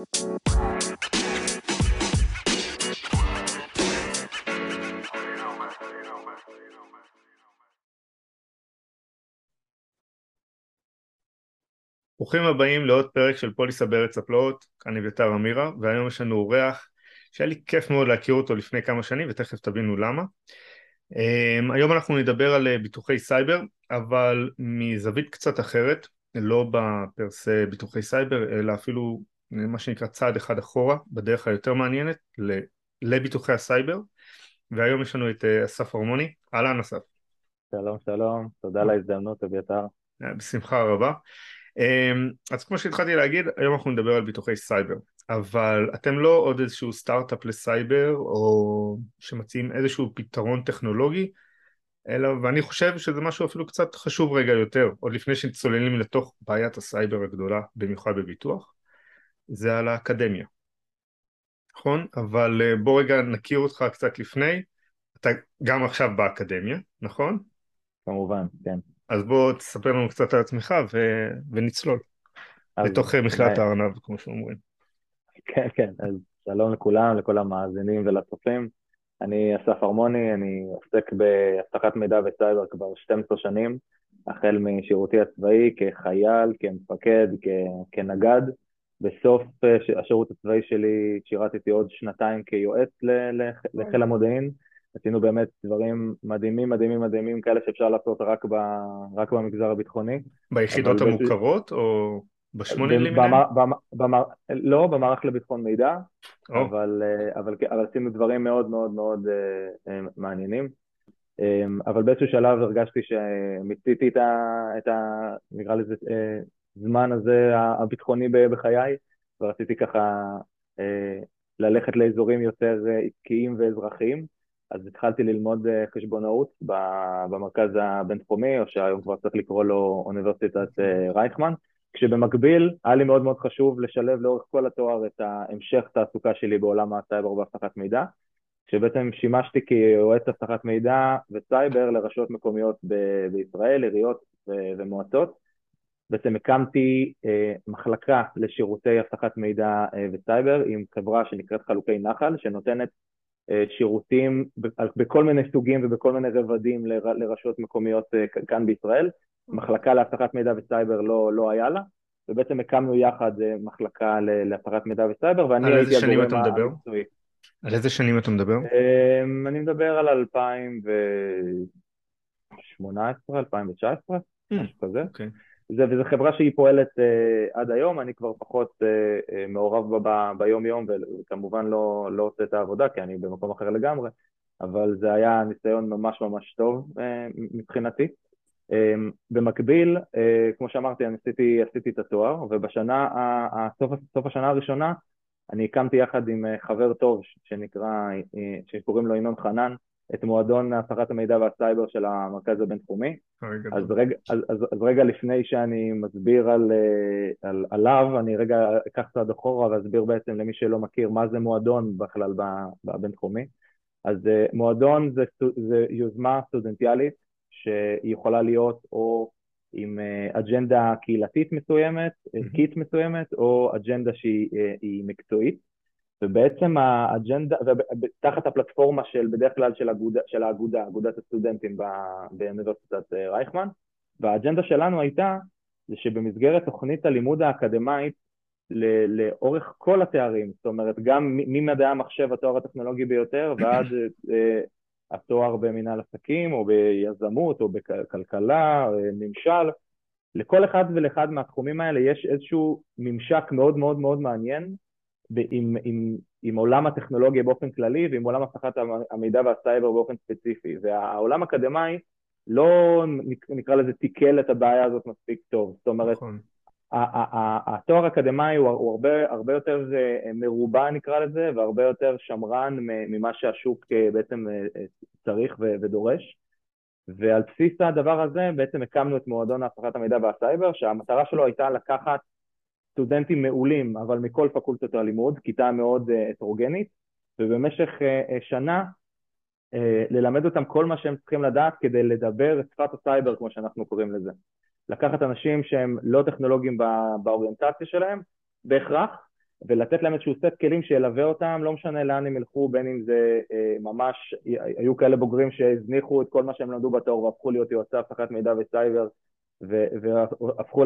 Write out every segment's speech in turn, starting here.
ברוכים הבאים לעוד פרק של פוליסה בארץ הפלאות, כאן אביתר אמירה, והיום יש לנו אורח שהיה לי כיף מאוד להכיר אותו לפני כמה שנים ותכף תבינו למה. Um, היום אנחנו נדבר על אה, ביטוחי סייבר, אבל מזווית קצת אחרת, לא ב per se ביטוחי סייבר, אלא אפילו מה שנקרא צעד אחד אחורה, בדרך היותר מעניינת, לביטוחי הסייבר, והיום יש לנו את אה, אסף ערמוני, אהלן אסף. שלום שלום, תודה על ההזדמנות אביתר. בשמחה רבה. אמ, אז כמו שהתחלתי להגיד, היום אנחנו נדבר על ביטוחי סייבר, אבל אתם לא עוד איזשהו סטארט-אפ לסייבר או שמציעים איזשהו פתרון טכנולוגי, אלא, ואני חושב שזה משהו אפילו קצת חשוב רגע יותר, עוד לפני שצוללים לתוך בעיית הסייבר הגדולה, במיוחד בביטוח, זה על האקדמיה, נכון? אבל אה, בוא רגע נכיר אותך קצת לפני, אתה גם עכשיו באקדמיה, נכון? כמובן, כן. אז בוא תספר לנו קצת על עצמך ו... ונצלול לתוך מכללת הארנב, כמו שאומרים. כן, כן, אז שלום לכולם, לכל המאזינים ולצופים. אני אסף הרמוני, אני עוסק באבטחת מידע וסייבר כבר 12 שנים, החל משירותי הצבאי כחייל, כמפקד, כ... כנגד. בסוף אה, השירות הצבאי שלי שירתתי עוד שנתיים כיועץ לחיל המודיעין. עשינו באמת דברים מדהימים מדהימים מדהימים כאלה שאפשר לעשות רק, ב, רק במגזר הביטחוני. ביחידות המוכרות או בשמונים למיניהם? לא, במערך לביטחון מידע, אבל, אה, אבל, אבל עשינו דברים מאוד מאוד מאוד uh, מעניינים. Um, אבל באיזשהו שלב הרגשתי שמיציתי את ה... את ה נקרא לזה uh, זמן הזה הביטחוני בחיי, ורציתי ככה uh, ללכת לאזורים יותר עסקיים ואזרחיים. אז התחלתי ללמוד אה, חשבונאות במרכז הבינתחומי, או שהיום כבר צריך לקרוא לו אוניברסיטת אה, רייכמן, כשבמקביל היה לי מאוד מאוד חשוב לשלב לאורך כל התואר את המשך תעסוקה שלי בעולם הסייבר ואבטחת מידע, כשבעצם שימשתי כיועץ אבטחת מידע וסייבר לרשויות מקומיות ב- בישראל, עיריות ו- ומועצות. בעצם הקמתי אה, מחלקה לשירותי אבטחת מידע אה, וסייבר עם חברה שנקראת חלוקי נחל, שנותנת אה, שירותים בכל מיני סוגים ובכל מיני רבדים לרשויות מקומיות אה, כאן בישראל. מחלקה לאבטחת מידע וסייבר לא, לא היה לה, ובעצם הקמנו יחד אה, מחלקה לאבטחת מידע וסייבר, ואני הייתי הגורם המקצועי. על איזה שנים אתה מדבר? אני מדבר על 2018, 2019, משהו כזה. זה, וזו חברה שהיא פועלת uh, עד היום, אני כבר פחות uh, uh, מעורב בה ביום יום וכמובן לא, לא עושה את העבודה כי אני במקום אחר לגמרי, אבל זה היה ניסיון ממש ממש טוב uh, מבחינתי. Um, במקביל, uh, כמו שאמרתי, אני עשיתי, עשיתי את התואר ובשנה, סוף, סוף השנה הראשונה אני הקמתי יחד עם uh, חבר טוב שנקרא, uh, שקוראים לו ינון חנן, את מועדון אבטחת המידע והסייבר של המרכז הבינתחומי. אז רגע, אז, אז, אז רגע לפני שאני מסביר על, אה, על, עליו, אני רגע אקח צעד אחורה ואסביר בעצם למי שלא מכיר מה זה מועדון בכלל בבינתחומי. אז אה, מועדון זה, זה יוזמה סטודנטיאלית שהיא יכולה להיות או עם אה, אג'נדה קהילתית מסוימת, ערכית מסוימת, או אג'נדה שהיא מקצועית. ובעצם האג'נדה, תחת הפלטפורמה של בדרך כלל של, אגודה, של האגודה, אגודת הסטודנטים באוניברסיטת אה, רייכמן, והאג'נדה שלנו הייתה זה שבמסגרת תוכנית הלימוד האקדמית לאורך כל התארים, זאת אומרת גם ממדעי המחשב התואר הטכנולוגי ביותר ועד אה, התואר במנהל עסקים או ביזמות או בכלכלה, אה, ממשל, לכל אחד ולאחד מהתחומים האלה יש איזשהו ממשק מאוד מאוד מאוד מעניין עם, עם, עם עולם הטכנולוגיה באופן כללי ועם עולם אבטחת המידע והסייבר באופן ספציפי. והעולם האקדמי לא נקרא לזה תיקל את הבעיה הזאת מספיק טוב. זאת אומרת נכון. התואר האקדמי הוא, הוא הרבה, הרבה יותר אה, מרובע נקרא לזה והרבה יותר שמרן ממה שהשוק אה, בעצם אה, צריך ודורש. ועל בסיס הדבר הזה בעצם הקמנו את מועדון אבטחת המידע והסייבר שהמטרה שלו הייתה לקחת סטודנטים מעולים, אבל מכל פקולטות הלימוד, כיתה מאוד אה, הטרוגנית, ובמשך אה, אה, שנה ללמד אותם כל מה שהם צריכים לדעת כדי לדבר את שפת הסייבר, כמו שאנחנו קוראים לזה. לקחת אנשים שהם לא טכנולוגיים באוריינטציה שלהם, בהכרח, ולתת להם איזשהו סט כלים שילווה אותם, לא משנה לאן הם ילכו, בין אם זה אה, ממש, היו כאלה בוגרים שהזניחו את כל מה שהם למדו בתור והפכו להיות יועצי אבטחת מידע וסייבר, והפכו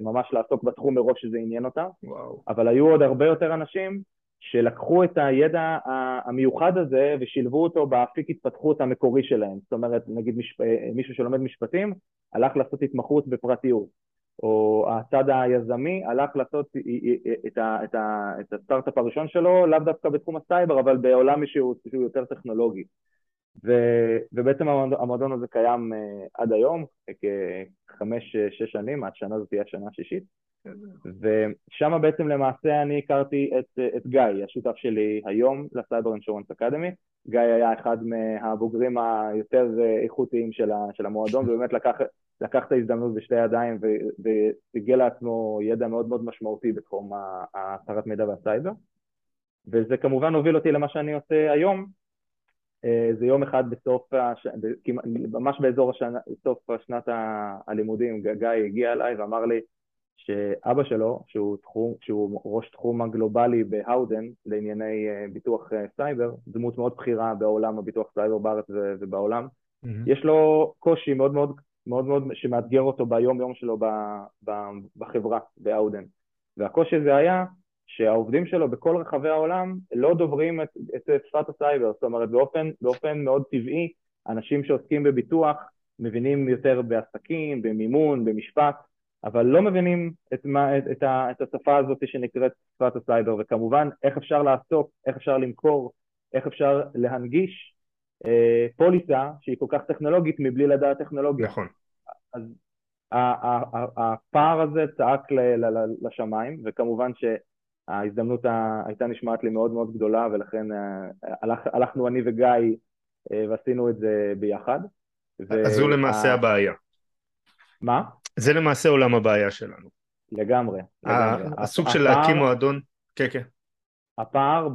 ממש לעסוק בתחום מרוב שזה עניין אותם, וואו. אבל היו עוד הרבה יותר אנשים שלקחו את הידע המיוחד הזה ושילבו אותו באפיק התפתחות המקורי שלהם. זאת אומרת, נגיד משפ... מישהו שלומד משפטים, הלך לעשות התמחות בפרטיות, או הצד היזמי הלך לעשות את, ה... את, ה... את הסטארט-אפ הראשון שלו, לאו דווקא בתחום הסייבר, אבל בעולם שהוא, שהוא יותר טכנולוגי. ו... ובעצם המועדון הזה קיים אה, עד היום, כחמש-שש שנים, עד שנה זאת תהיה השנה השישית. ושם בעצם למעשה אני הכרתי את, את גיא, השותף שלי היום ל Cyber Insurance Academy. גיא היה אחד מהבוגרים היותר איכותיים של, ה, של המועדון, ובאמת לקח, לקח את ההזדמנות בשתי ידיים והשיג לעצמו ידע מאוד מאוד משמעותי בתחום האבטחת מידע והסייבר. וזה כמובן הוביל אותי למה שאני עושה היום. אה, זה יום אחד בסוף, הש... ממש באזור השנה, סוף שנת הלימודים, גיא הגיע אליי ואמר לי, שאבא שלו, שהוא, תחום, שהוא ראש תחום הגלובלי ב Howden לענייני אה, ביטוח אה, סייבר, דמות מאוד בכירה בעולם הביטוח סייבר בארץ ובעולם, mm-hmm. יש לו קושי מאוד מאוד, מאוד מאוד שמאתגר אותו ביום יום שלו בחברה, ב Howden. והקושי הזה היה שהעובדים שלו בכל רחבי העולם לא דוברים את, את שפת הסייבר, זאת אומרת באופן, באופן מאוד טבעי אנשים שעוסקים בביטוח מבינים יותר בעסקים, במימון, במשפט, אבל לא מבינים את, מה, את, את, ה, את השפה הזאת שנקראת שפת הסייבר, וכמובן איך אפשר לעסוק, איך אפשר למכור, איך אפשר להנגיש אה, פוליסה שהיא כל כך טכנולוגית מבלי לדעת טכנולוגיה. נכון. אז הפער הזה צעק לשמיים, וכמובן שההזדמנות הייתה נשמעת לי מאוד מאוד גדולה, ולכן אה, הלך, הלכנו אני וגיא אה, ועשינו את זה ביחד. אז זו למעשה הבעיה. מה? זה למעשה עולם הבעיה שלנו. לגמרי. הסוג של להקים מועדון, כן כן. הפער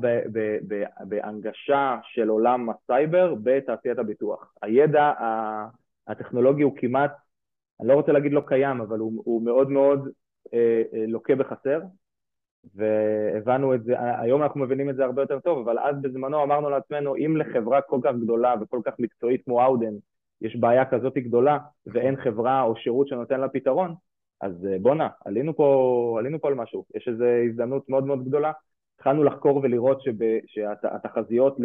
בהנגשה של עולם הסייבר בתעשיית הביטוח. הידע הטכנולוגי הוא כמעט, אני לא רוצה להגיד לא קיים, אבל הוא, הוא מאוד מאוד אה, אה, לוקה בחסר, והבנו את זה, היום אנחנו מבינים את זה הרבה יותר טוב, אבל אז בזמנו אמרנו לעצמנו, אם לחברה כל כך גדולה וכל כך מקצועית כמו אאודן, יש בעיה כזאת גדולה ואין חברה או שירות שנותן לה פתרון, אז אה, בואנה, עלינו פה, עלינו פה על משהו, יש איזו הזדמנות מאוד מאוד גדולה. התחלנו לחקור ולראות שב, שהתחזיות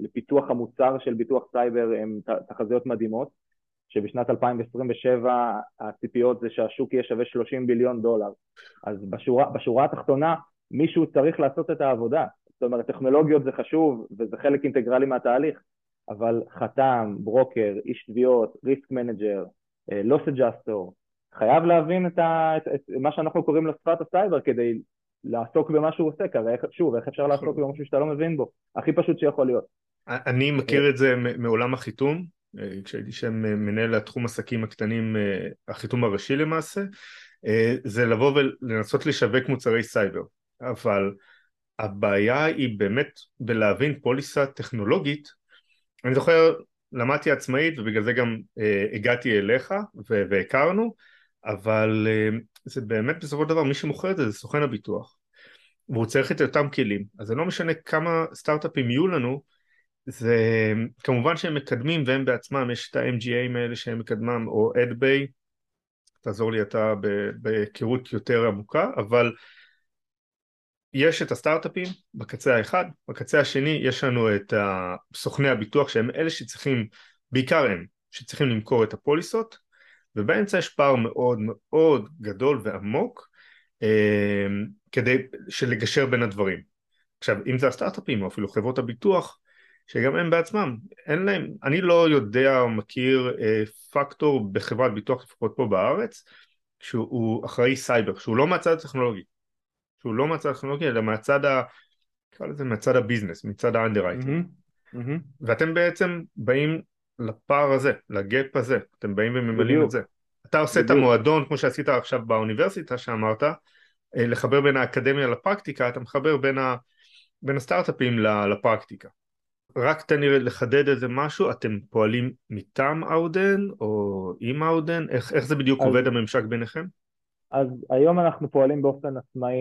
לפיתוח המוצר של ביטוח סייבר הן תחזיות מדהימות, שבשנת 2027 הציפיות זה שהשוק יהיה שווה 30 billion דולר. אז בשורה, בשורה התחתונה מישהו צריך לעשות את העבודה. זאת אומרת, טכנולוגיות זה חשוב וזה חלק אינטגרלי מהתהליך, אבל חתם, ברוקר, איש תביעות, risk manager, loss adjuster, חייב להבין את, ה, את, את מה שאנחנו קוראים לו שפת הסייבר כדי לעסוק במה שהוא עושה, כי הרי שוב, איך אפשר לעסוק נכון. במשהו שאתה לא מבין בו? הכי פשוט שיכול להיות. אני מכיר את זה מעולם החיתום, אה, כשהייתי שם מנהל התחום עסקים הקטנים, אה, החיתום הראשי למעשה, אה, זה לבוא ולנסות לשווק מוצרי סייבר, אבל הבעיה היא באמת בלהבין פוליסה טכנולוגית. אני זוכר, למדתי עצמאית ובגלל זה גם אה, הגעתי אליך והכרנו, אבל אה, זה באמת בסופו של דבר מי שמוכר את זה זה סוכן הביטוח. והוא צריך את אותם כלים, אז זה לא משנה כמה סטארט-אפים יהיו לנו, זה כמובן שהם מקדמים והם בעצמם, יש את ה-MGA האלה שהם מקדמם או אדביי, תעזור לי אתה בהיכרות יותר עמוקה, אבל יש את הסטארט-אפים בקצה האחד, בקצה השני יש לנו את סוכני הביטוח שהם אלה שצריכים, בעיקר הם, שצריכים למכור את הפוליסות ובאמצע יש פער מאוד מאוד גדול ועמוק אה, כדי לגשר בין הדברים. עכשיו אם זה הסטארט-אפים או אפילו חברות הביטוח שגם הם בעצמם, אין להם, אני לא יודע או מכיר אה, פקטור בחברת ביטוח לפחות פה בארץ שהוא אחראי סייבר, שהוא לא מהצד הטכנולוגי שהוא לא מהצד הטכנולוגי אלא מהצד ה... נקרא לזה מהצד ה business, מצד ה underwriting. Mm-hmm. Mm-hmm. ואתם בעצם באים לפער הזה, ל gap הזה, אתם באים וממלאים את זה. אתה עושה בדיוק. את המועדון כמו שעשית עכשיו באוניברסיטה שאמרת, אה, לחבר בין האקדמיה לפרקטיקה, אתה מחבר בין, ה... בין הסטארט-אפים לפרקטיקה. רק תן לי לחדד איזה משהו, אתם פועלים מטעם Howden או עם Howden? איך, איך זה בדיוק אז... עובד הממשק ביניכם? אז היום אנחנו פועלים באופן עצמאי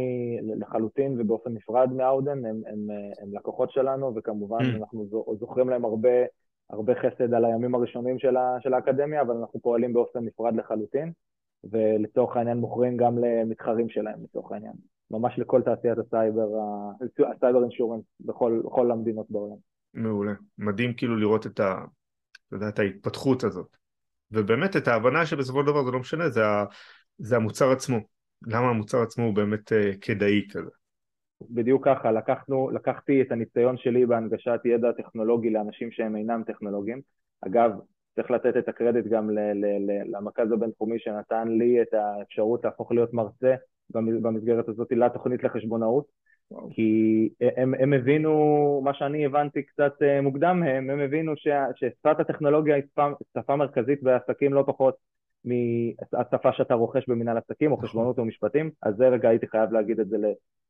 לחלוטין ובאופן נפרד מ Howden, הם, הם, הם לקוחות שלנו וכמובן mm. אנחנו זוכרים להם הרבה, הרבה חסד על הימים הראשונים של, ה, של האקדמיה, אבל אנחנו פועלים באופן נפרד לחלוטין, ולצורך העניין מוכרים גם למתחרים שלהם לצורך העניין, ממש לכל תעשיית הסייבר, ה cyber insurance בכל, בכל המדינות בעולם. מעולה, מדהים כאילו לראות את, ה, יודע, את ההתפתחות הזאת. ובאמת את ההבנה שבסופו של דבר זה לא משנה, זה, ה, זה המוצר עצמו. למה המוצר עצמו הוא באמת uh, כדאי כזה. בדיוק ככה, לקחנו, לקחתי את הניסיון שלי בהנגשת ידע טכנולוגי לאנשים שהם אינם טכנולוגיים. אגב, צריך לתת את הקרדיט גם ל- ל- ל- למרכז הבינתחומי שנתן לי את האפשרות להפוך להיות מרצה במסגרת הזאת לתוכנית לחשבונאות. כי הם, הם הבינו, מה שאני הבנתי קצת אה, מוקדם מהם, הם הבינו ש, ששפת הטכנולוגיה היא שפה, שפה מרכזית בעסקים לא פחות מהשפה שאתה רוכש במנהל עסקים או חשבונות או משפטים, אז זה רגע הייתי חייב להגיד את זה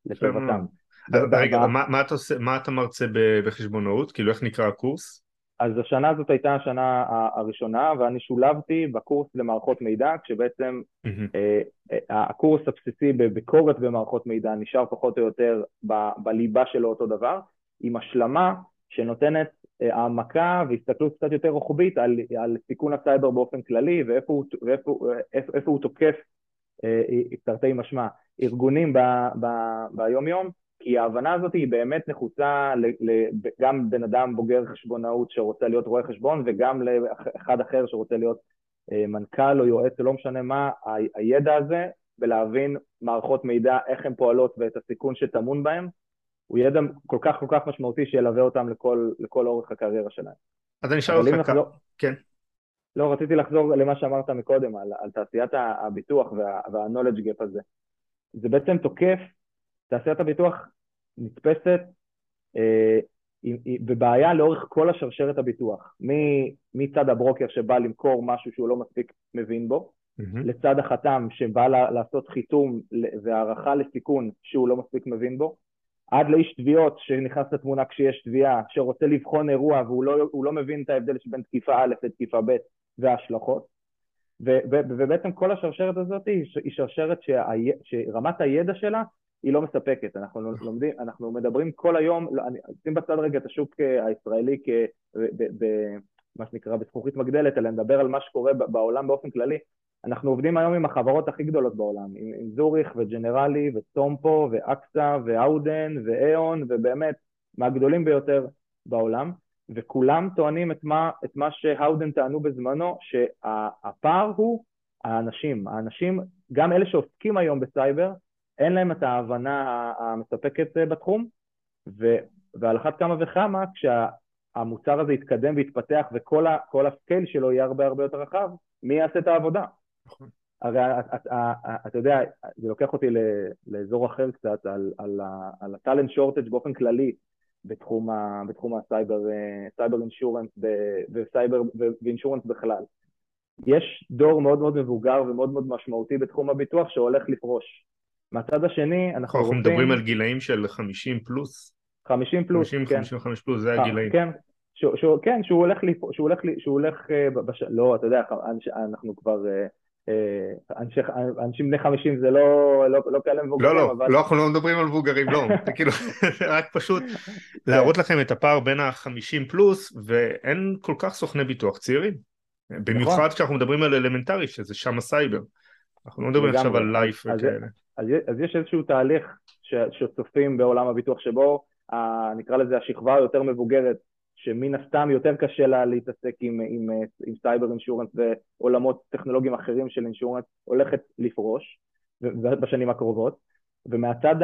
לטובתם. רגע, מה אתה מרצה בחשבונאות? כאילו איך נקרא הקורס? אז השנה הזאת הייתה השנה הראשונה ואני שולבתי בקורס למערכות מידע כשבעצם mm-hmm. אה, אה, הקורס הבסיסי בביקורת במערכות מידע נשאר פחות או יותר ב, בליבה שלו אותו דבר עם השלמה שנותנת אה, העמקה והסתכלות קצת יותר רוחבית על, על סיכון הסייבר באופן כללי ואיפה הוא, ואיפה, איפה, איפה הוא תוקף תרתי משמע ארגונים ב, ב, ביום יום כי ההבנה הזאת היא באמת נחוצה גם בן אדם בוגר חשבונאות שרוצה להיות רואה חשבון וגם לאחד אחר שרוצה להיות אה, מנכ"ל או יועץ או לא משנה מה, הידע הזה ולהבין מערכות מידע, איך הן פועלות ואת הסיכון שטמון בהן, הוא ידע כל כך כל כך משמעותי שילווה אותם לכל, לכל אורך הקריירה שלהם. אז אני אשאל אותך כמה, כן. לא, רציתי לחזור למה שאמרת מקודם, על, על תעשיית הביטוח וה, וה-knowledge gap הזה. זה בעצם תוקף תעשיית הביטוח נתפסת אה, בבעיה לאורך כל השרשרת הביטוח, מצד הברוקר שבא למכור משהו שהוא לא מספיק מבין בו, mm-hmm. לצד החתם שבא לעשות חיתום והערכה לסיכון שהוא לא מספיק מבין בו, עד לאיש תביעות שנכנס לתמונה כשיש תביעה, שרוצה לבחון אירוע והוא לא, לא מבין את ההבדל שבין תקיפה א' לתקיפה ב' וההשלכות. ובעצם כל השרשרת הזאת היא שרשרת שרמת הידע שלה היא לא מספקת, אנחנו לומדים, אנחנו מדברים כל היום, לא, אני שים בצד רגע את השוק אה, הישראלי כ... מה שנקרא בזכוכית מגדלת, אלא נדבר על מה שקורה בעולם באופן כללי. אנחנו עובדים היום עם החברות הכי גדולות בעולם, עם, עם זוריך וג'נרלי וסטומפו ואקסה ואאודן ואיון ובאמת מהגדולים ביותר בעולם, וכולם טוענים את מה, את מה ש Howden טענו בזמנו, שהפער הוא האנשים, האנשים, גם אלה שעוסקים היום בסייבר, אין להם את ההבנה המספקת אה, בתחום, ו, ועל אחת כמה וכמה כשהמוצר הזה יתקדם ויתפתח וכל ה scale שלו יהיה הרבה הרבה יותר רחב, מי יעשה את העבודה? נכון. הרי אתה יודע, זה לוקח אותי לאזור אחר קצת, על, על, על ה talent shortage באופן כללי בתחום, ה, בתחום הסייבר, cyber insurance וסייבר ו insurance בכלל. יש דור מאוד מאוד מבוגר ומאוד מאוד משמעותי בתחום הביטוח שהולך לפרוש. מהצד השני אנחנו רוצים... אנחנו מדברים על גילאים של 50 פלוס. 50 פלוס, 50, כן. 55 פלוס, זה אה, הגילאים. כן, שהוא, שהוא, כן, שהוא הולך, שהוא הולך, שהוא הולך, אה, בש... לא, אתה יודע, אנחנו כבר, אה, אנשי, אנשים בני 50 זה לא, לא, לא כאלה מבוגרים, לא, לא, אבל... לא, אנחנו לא מדברים על מבוגרים, לא, כאילו, רק פשוט להראות לכם את הפער בין ה-50 פלוס, ואין כל כך סוכני ביטוח צעירים. במיוחד נכון. כשאנחנו מדברים על אלמנטרי, שזה שם הסייבר. אנחנו לא מדברים עכשיו על life וכאלה. אז, אז יש איזשהו תהליך ש, שצופים בעולם הביטוח שבו ה, נקרא לזה השכבה היותר מבוגרת שמן הסתם יותר קשה לה להתעסק עם, עם, עם cyber insurance ועולמות טכנולוגיים אחרים של insurance הולכת לפרוש בשנים הקרובות. ומהצד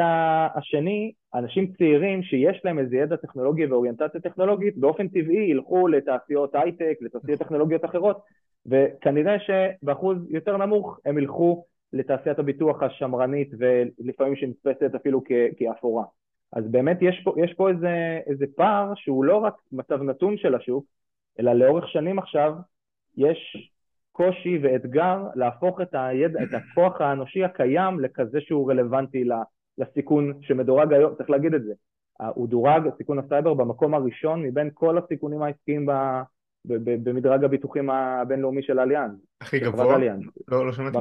השני אנשים צעירים שיש להם איזה ידע טכנולוגי ואוריינטציה טכנולוגית באופן טבעי ילכו לתעשיות הייטק, לתעשיות טכנולוגיות אחרות וכנראה שבאחוז יותר נמוך הם ילכו לתעשיית הביטוח השמרנית ולפעמים שנתפסת אפילו כאפורה. אז באמת יש פה, יש פה איזה, איזה פער שהוא לא רק מצב נתון של השוק, אלא לאורך שנים עכשיו יש קושי ואתגר להפוך את, הידע, את הכוח האנושי הקיים לכזה שהוא רלוונטי לסיכון שמדורג היום, צריך להגיד את זה, הוא דורג, סיכון הסייבר, במקום הראשון מבין כל הסיכונים העסקיים במדרג הביטוחים הבינלאומי של Allianz. הכי גבוה? לא, לא שמעתי.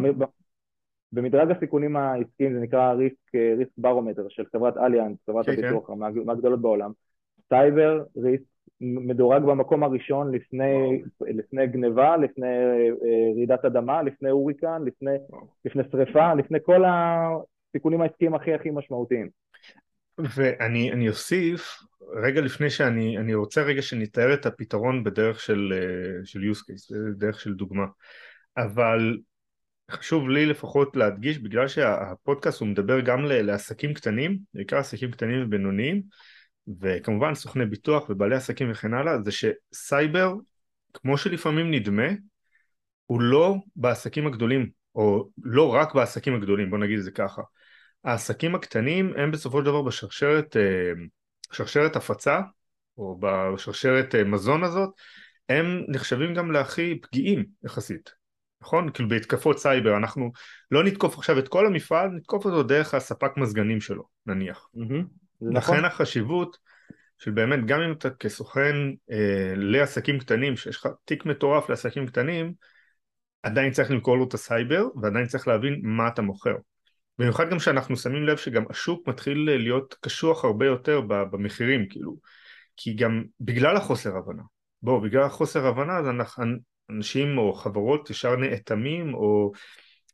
במדרג הסיכונים העסקיים זה נקרא risk, risk barometer של חברת Allianz, חברת כן, הביטוח כן. מהגדולות בעולם. cyber risk מדורג במקום הראשון לפני, לפני גניבה, לפני אה, רעידת אדמה, לפני הוריקן, לפני, לפני שריפה, לפני כל הסיכונים העסקיים הכי הכי משמעותיים. ואני אוסיף, רגע לפני שאני, אני רוצה רגע שנתאר את הפתרון בדרך של, אה, של use case, בדרך של דוגמה. אבל חשוב לי לפחות להדגיש, בגלל שהפודקאסט הוא מדבר גם לעסקים קטנים, בעיקר עסקים קטנים ובינוניים, וכמובן סוכני ביטוח ובעלי עסקים וכן הלאה, זה שסייבר, כמו שלפעמים נדמה, הוא לא בעסקים הגדולים, או לא רק בעסקים הגדולים, בוא נגיד את זה ככה. העסקים הקטנים הם בסופו של דבר בשרשרת אה, שרשרת הפצה, או בשרשרת אה, מזון הזאת, הם נחשבים גם להכי פגיעים יחסית, נכון? כאילו בהתקפות סייבר, אנחנו לא נתקוף עכשיו את כל המפעל, נתקוף אותו דרך הספק מזגנים שלו, נניח. Mm-hmm. לכן נכון. החשיבות של באמת, גם אם אתה כסוכן אה, לעסקים קטנים, שיש לך תיק מטורף לעסקים קטנים, עדיין צריך למכור לו את הסייבר, ועדיין צריך להבין מה אתה מוכר. במיוחד גם שאנחנו שמים לב שגם השוק מתחיל להיות קשוח הרבה יותר במחירים, כאילו, כי גם בגלל החוסר הבנה, בואו, בגלל החוסר הבנה אז אנשים או חברות ישר נאטמים או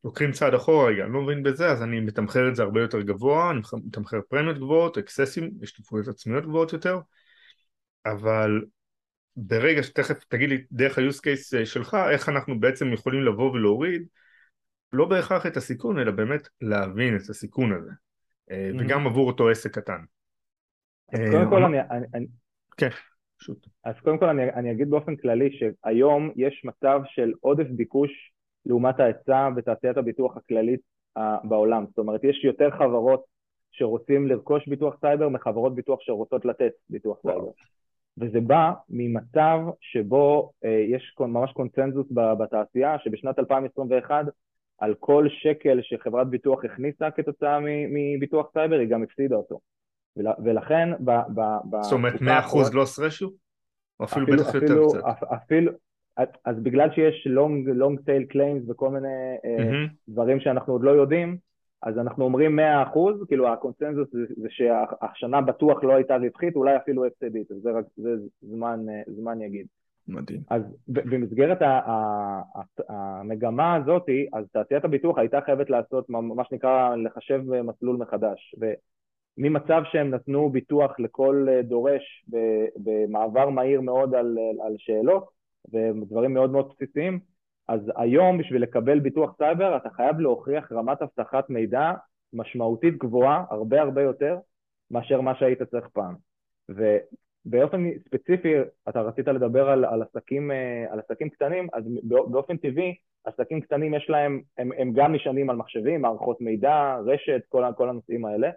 לוקחים צעד אחורה, רגע, אני לא מבין בזה, אז אני מתמחר את זה הרבה יותר גבוה, אני מתמחר פרמיות גבוהות, אקססים, השתתפויות עצמיות גבוהות יותר, אבל ברגע שתכף תגיד לי דרך ה-use case אה, שלך, איך אנחנו בעצם יכולים לבוא ולהוריד לא בהכרח את הסיכון, אלא באמת להבין את הסיכון הזה, אה, mm-hmm. וגם עבור אותו עסק קטן. אז קודם אה, כל אני... אני... כן, פשוט. אז קודם כל אני, אני אגיד באופן כללי שהיום יש מצב של עודף ביקוש לעומת ההיצע בתעשיית הביטוח הכללית בעולם. זאת אומרת, יש יותר חברות שרוצים לרכוש ביטוח סייבר מחברות ביטוח שרוצות לתת ביטוח סייבר. וזה בא ממצב שבו אה, יש ממש קונצנזוס בתעשייה, שבשנת 2021 על כל שקל שחברת ביטוח הכניסה כתוצאה מביטוח סייבר, היא גם הפסידה אותו. ולכן ב... ב, ב זאת אומרת 100% לוס רשיו? או אפילו בטח יותר קצת? אפילו, אז בגלל שיש long, long tail claims וכל מיני mm-hmm. דברים שאנחנו עוד לא יודעים, אז אנחנו אומרים 100%, כאילו הקונצנזוס זה, זה שהשנה בטוח לא הייתה רווחית, אולי אפילו הפסדית, זה, זה זמן, אה, זמן יגיד. מדהים. אז במסגרת המגמה הזאת, אז תעשיית הביטוח הייתה חייבת לעשות מה שנקרא לחשב מסלול מחדש. וממצב שהם נתנו ביטוח לכל דורש במעבר מהיר מאוד על, על שאלות ודברים מאוד מאוד בסיסיים, אז היום בשביל לקבל ביטוח סייבר אתה חייב להוכיח רמת אבטחת מידע משמעותית גבוהה הרבה הרבה יותר מאשר מה שהיית צריך פעם. באופן ספציפי, אתה רצית לדבר על, על, עסקים, אה, על עסקים קטנים, אז באופן טבעי, עסקים קטנים יש להם, הם, הם גם נשענים על מחשבים, מערכות מידע, רשת, כל, כל הנושאים האלה,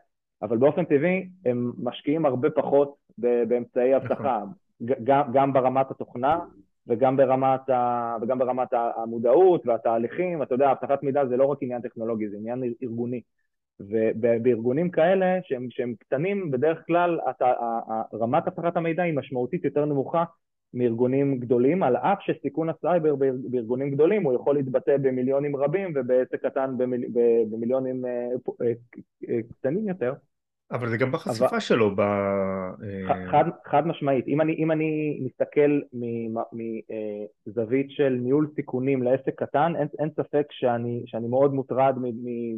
אבל באופן טבעי הם משקיעים הרבה פחות באמצעי אבטחה, נכון. גם, גם ברמת התוכנה וגם ברמת, ה, וגם ברמת המודעות והתהליכים, אתה יודע, אבטחת מידע זה לא רק עניין טכנולוגי, זה עניין ארגוני. ובארגונים כאלה שהם, שהם קטנים, בדרך כלל אתה, רמת אבטחת המידע היא משמעותית יותר נמוכה מארגונים גדולים, על אף שסיכון הסייבר בארגונים גדולים הוא יכול להתבטא במיליונים רבים ובעסק קטן במיל, במיליונים אה, אה, אה, קטנים יותר. אבל זה גם בחשיפה אבל... שלו. ב... חד, חד משמעית. אם אני, אם אני מסתכל מזווית של ניהול סיכונים לעסק קטן, אין, אין ספק שאני, שאני מאוד מוטרד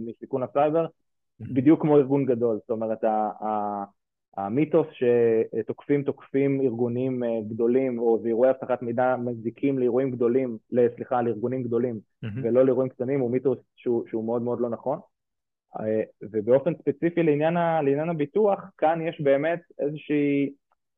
מסיכון הסייבר, בדיוק כמו ארגון גדול, זאת אומרת המיתוס שתוקפים תוקפים ארגונים אה, גדולים או ואירועי אבטחת מידע מזיקים לאירועים גדולים, סליחה, לארגונים גדולים mm-hmm. ולא לאירועים קטנים הוא מיתוס שהוא, שהוא מאוד מאוד לא נכון. אה, ובאופן ספציפי לעניין, ה, לעניין הביטוח כאן יש באמת איזושהי,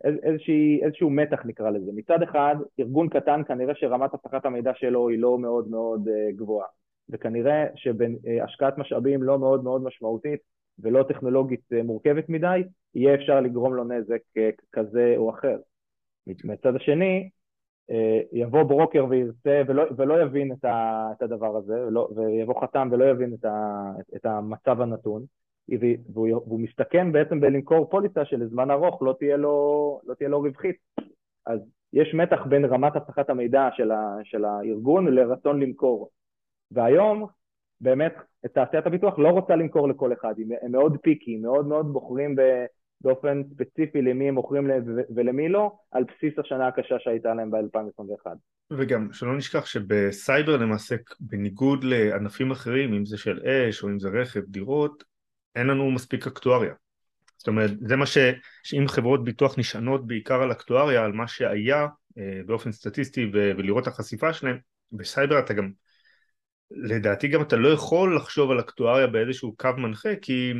איזושהי, איזשהו מתח נקרא לזה. מצד אחד ארגון קטן כנראה שרמת אבטחת המידע שלו היא לא מאוד מאוד אה, גבוהה וכנראה שבהשקעת משאבים לא מאוד מאוד משמעותית ולא טכנולוגית אה, מורכבת מדי, יהיה אפשר לגרום לו נזק אה, כזה או אחר. מצד השני, אה, יבוא ברוקר וירצה ולא, ולא יבין את, ה, את הדבר הזה, ולא, ויבוא חתם ולא יבין את, ה, את המצב הנתון, והוא, והוא מסתכן בעצם בלמכור פוליסה שלזמן ארוך לא תהיה לו, לא תהיה לו רווחית. אז יש מתח בין רמת אבטחת המידע של, ה, של הארגון לרצון למכור. והיום באמת, תעשיית הביטוח לא רוצה למכור לכל אחד, הם מאוד פיקי, מאוד מאוד בוחרים באופן ספציפי למי הם מוכרים ולמי לא, על בסיס השנה הקשה שהייתה להם ב-2021. וגם, שלא נשכח שבסייבר למעשה, בניגוד לענפים אחרים, אם זה של אש או אם זה רכב, דירות, אין לנו מספיק אקטואריה. זאת אומרת, זה מה ש... שאם חברות ביטוח נשענות בעיקר על אקטואריה, על מה שהיה אה, באופן סטטיסטי ו... ולראות את החשיפה שלהם, בסייבר אתה גם, לדעתי גם אתה לא יכול לחשוב על אקטואריה באיזשהו קו מנחה, כי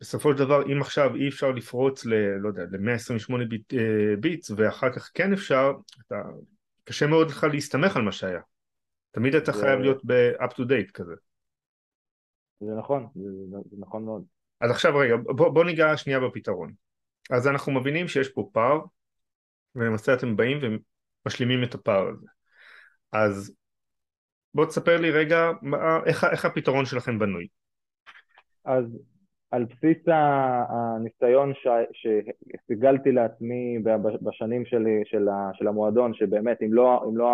בסופו של דבר אם עכשיו אי אפשר לפרוץ ל... לא יודע, ל-128 ביט, אה, ביטס ואחר כך כן אפשר, אתה... קשה מאוד לך להסתמך על מה שהיה. תמיד אתה זה... חייב להיות ב-up to date כזה. זה נכון, זה, זה נכון מאוד. אז עכשיו רגע, בוא, בוא ניגע שנייה בפתרון. אז אנחנו מבינים שיש פה פער, ולמעשה אתם באים ומשלימים את הפער הזה. אז בוא תספר לי רגע מה, איך, איך הפתרון שלכם בנוי. אז על בסיס הניסיון שהסיגלתי לעצמי בשנים שלי, של, של המועדון, שבאמת אם לא, אם לא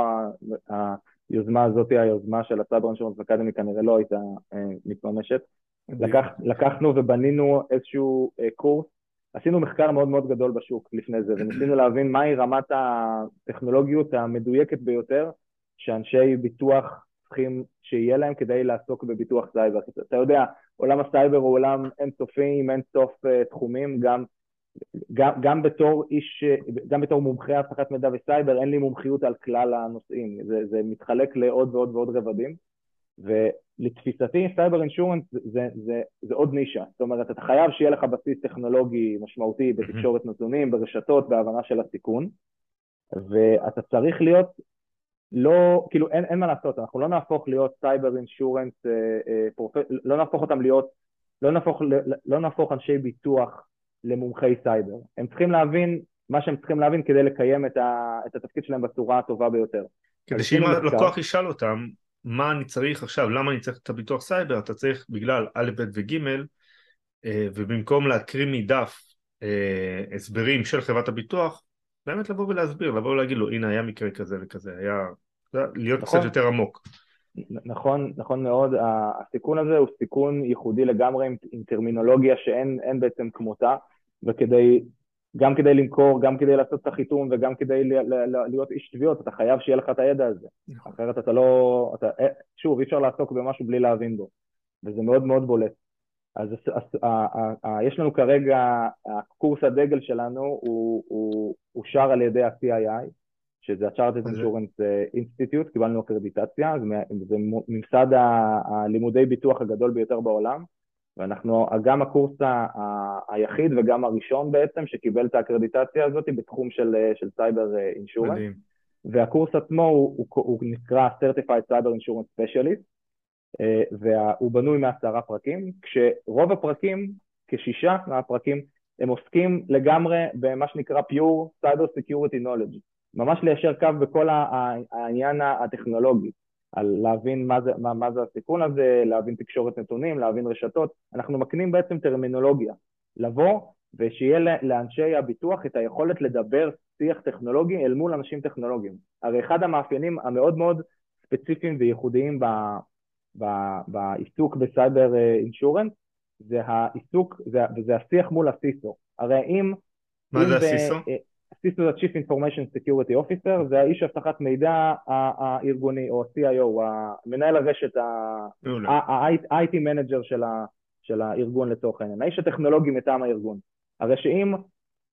היוזמה הזאת, היוזמה של הסייבר אינשורנס אקדמי כנראה לא הייתה אה, מתממשת, לקח, לקחנו ובנינו איזשהו אה, קורס, עשינו מחקר מאוד מאוד גדול בשוק לפני זה, וניסינו להבין מהי רמת הטכנולוגיות המדויקת ביותר שאנשי ביטוח צריכים שיהיה להם כדי לעסוק בביטוח סייבר. אתה יודע, עולם הסייבר הוא עולם אינסופי עם אינסוף אה, תחומים, גם, גם, גם בתור איש, גם בתור מומחה אבטחת מידע וסייבר, אין לי מומחיות על כלל הנושאים, זה, זה מתחלק לעוד ועוד ועוד רבדים, ולתפיסתי cyber insurance זה, זה, זה, זה עוד נישה, זאת אומרת אתה חייב שיהיה לך בסיס טכנולוגי משמעותי בתקשורת נתונים, ברשתות, בהבנה של הסיכון, ואתה צריך להיות לא, כאילו אין, אין מה לעשות, אנחנו לא נהפוך להיות cyber insurance, אה, אה, לא נהפוך אותם להיות, לא נהפוך, לא נהפוך אנשי ביטוח למומחי סייבר. הם צריכים להבין מה שהם צריכים להבין כדי לקיים את, ה, את התפקיד שלהם בצורה הטובה ביותר. כדי שאם הלקוח ישאל אותם, מה אני צריך עכשיו, למה אני צריך את הביטוח סייבר, אתה צריך בגלל א', ב' וג', אה, ובמקום להקריא מדף אה, הסברים של חברת הביטוח, באמת לבוא ולהסביר, לבוא ולהגיד לו הנה היה מקרה כזה וכזה, היה להיות נכון. קצת יותר עמוק. נכון, נכון מאוד, הסיכון הזה הוא סיכון ייחודי לגמרי עם, עם טרמינולוגיה שאין בעצם כמותה, וכדי, גם כדי למכור, גם כדי לעשות את החיתום וגם כדי ל, ל, ל, להיות איש תביעות, אתה חייב שיהיה לך את הידע הזה, נכון. אחרת אתה לא, אתה, אה, שוב, אי אפשר לעסוק במשהו בלי להבין בו, וזה מאוד מאוד בולט. אז יש לנו כרגע, הקורס הדגל שלנו הוא, הוא אושר על ידי ה-CII, שזה ה-Charted Insurance אה, Institute, קיבלנו אקרדיטציה, זה ממסד הלימודי ביטוח הגדול ביותר בעולם, ואנחנו גם הקורס היחיד וגם הראשון בעצם שקיבל את האקרדיטציה הזאת בתחום של, אה, של סייבר אינשורנס. מדהים. והקורס עצמו הוא, הוא, הוא נקרא Certified Cyber Insurance Specialist, אה, והוא בנוי מעשרה פרקים, כשרוב הפרקים, כשישה מהפרקים, הם עוסקים לגמרי במה שנקרא Pure Cyber Security Knowledge, ממש ליישר קו בכל העניין הטכנולוגי, על להבין מה זה, מה, מה זה הסיכון הזה, להבין תקשורת נתונים, להבין רשתות, אנחנו מקנים בעצם טרמינולוגיה, לבוא ושיהיה לאנשי הביטוח את היכולת לדבר שיח טכנולוגי אל מול אנשים טכנולוגיים. הרי אחד המאפיינים המאוד מאוד ספציפיים וייחודיים בעיסוק בסייבר אינשורנס, זה העיסוק, זה, וזה השיח מול הסיסו. הרי אם... מה זה הסיסו? הסיסו זה Chief Information Security Officer, זה האיש אבטחת מידע הארגוני, או ה-CIO, מנהל הרשת, ה-IT manager של, של הארגון לצורך העניין, האיש הטכנולוגי מטעם הארגון. הרי שאם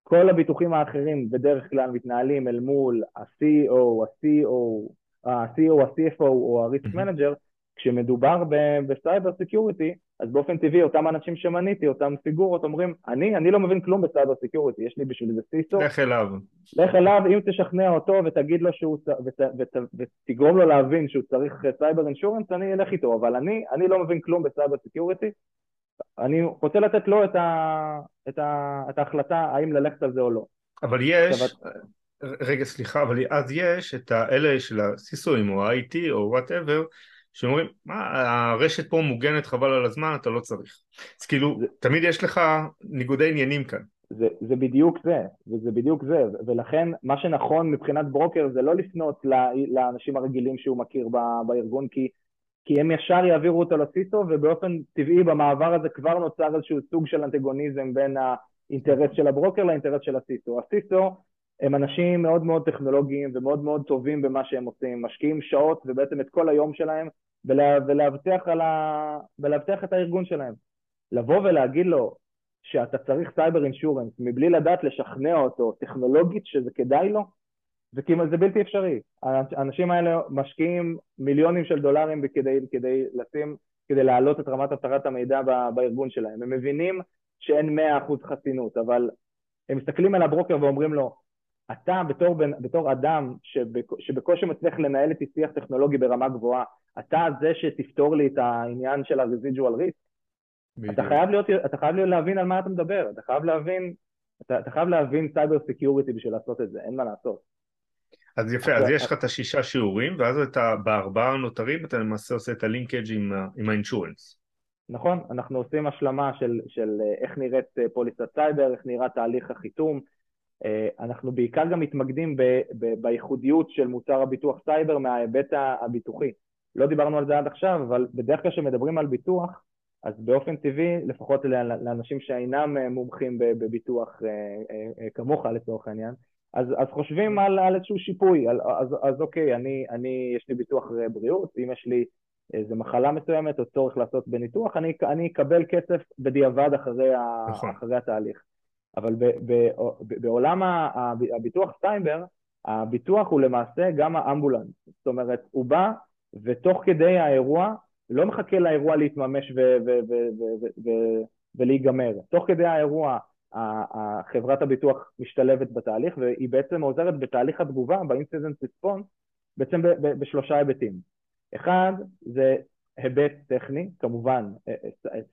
כל הביטוחים האחרים בדרך כלל מתנהלים אל מול ה-CEO, ה-CO, ה-CEO, ה-CFO או ה-Risk Manager, כשמדובר ב cyber security, אז באופן טבעי אותם אנשים שמניתי, אותם פיגורות אומרים, אני, אני לא מבין כלום ב cyber security, יש לי בשביל זה CISO. לך אליו. לך אליו, אם תשכנע אותו ותגיד לו שהוא, ות, ות, ותגרום לו להבין שהוא צריך cyber insurance, אני אלך איתו, אבל אני, אני לא מבין כלום ב cyber security, אני רוצה לתת לו את, ה, את, ה, את ההחלטה האם ללכת על זה או לא. אבל יש, רגע סליחה, אבל אז יש את האלה של ה-CISO-אים או ה-IT או whatever, שאומרים, מה, הרשת פה מוגנת חבל על הזמן, אתה לא צריך. אז כאילו, זה, תמיד יש לך ניגודי עניינים כאן. זה, זה בדיוק זה, וזה בדיוק זה, ולכן מה שנכון מבחינת ברוקר זה לא לפנות לאנשים הרגילים שהוא מכיר בארגון, כי כי הם ישר יעבירו אותו לסיסו, ובאופן טבעי במעבר הזה כבר נוצר איזשהו סוג של אנטגוניזם בין האינטרס של הברוקר לאינטרס של הסיסו. הסיסו הם אנשים מאוד מאוד טכנולוגיים ומאוד מאוד טובים במה שהם עושים, משקיעים שעות ובעצם את כל היום שלהם ולה, ולהבטיח, ה... ולהבטיח את הארגון שלהם. לבוא ולהגיד לו שאתה צריך סייבר אינשורנס מבלי לדעת לשכנע אותו טכנולוגית שזה כדאי לו, זה כמעט, זה בלתי אפשרי. האנשים האלה משקיעים מיליונים של דולרים כדי, כדי לשים, כדי להעלות את רמת אבטחת המידע בארגון שלהם. הם מבינים שאין 100% חסינות, אבל הם מסתכלים על הברוקר ואומרים לו, אתה בתור, בתור אדם שבקושי מצליח לנהל איתי שיח טכנולוגי ברמה גבוהה, אתה זה שתפתור לי את העניין של ה-residual risk, אתה חייב, להיות, אתה חייב להיות להבין על מה אתה מדבר, אתה חייב להבין, אתה, אתה חייב להבין cyber security בשביל לעשות את זה, אין מה לעשות. אז יפה, אז יש לך את השישה שיעורים, ואז אתה בארבעה הנותרים אתה למעשה עושה את ה-linkage עם, עם ה-insurance. נכון, אנחנו עושים השלמה של, של איך נראית פוליסת סייבר, איך נראה תהליך החיתום, אה, אנחנו בעיקר גם מתמקדים ב, ב, בייחודיות של מוצר הביטוח סייבר מההיבט הביטוחי. לא דיברנו על זה עד עכשיו, אבל בדרך כלל כשמדברים על ביטוח, אז באופן טבעי, לפחות לאנשים שאינם אה, מומחים בביטוח אה, כמוך לצורך העניין, אז, אז חושבים על, על איזשהו שיפוי, על, אז, אז אוקיי, אני, אני, יש לי ביטוח בריאות, אם יש לי איזו מחלה מסוימת או צורך לעשות בניתוח, אני, אני אקבל כסף בדיעבד אחרי, נכון. אחרי התהליך. אבל בעולם הביטוח סייבר, הביטוח הוא למעשה גם האמבולנס. זאת אומרת, הוא בא ותוך כדי האירוע לא מחכה לאירוע להתממש ולהיגמר. תוך כדי האירוע חברת הביטוח משתלבת בתהליך והיא בעצם עוזרת בתהליך התגובה, ב-incident response, בעצם בשלושה היבטים. אחד זה היבט טכני, כמובן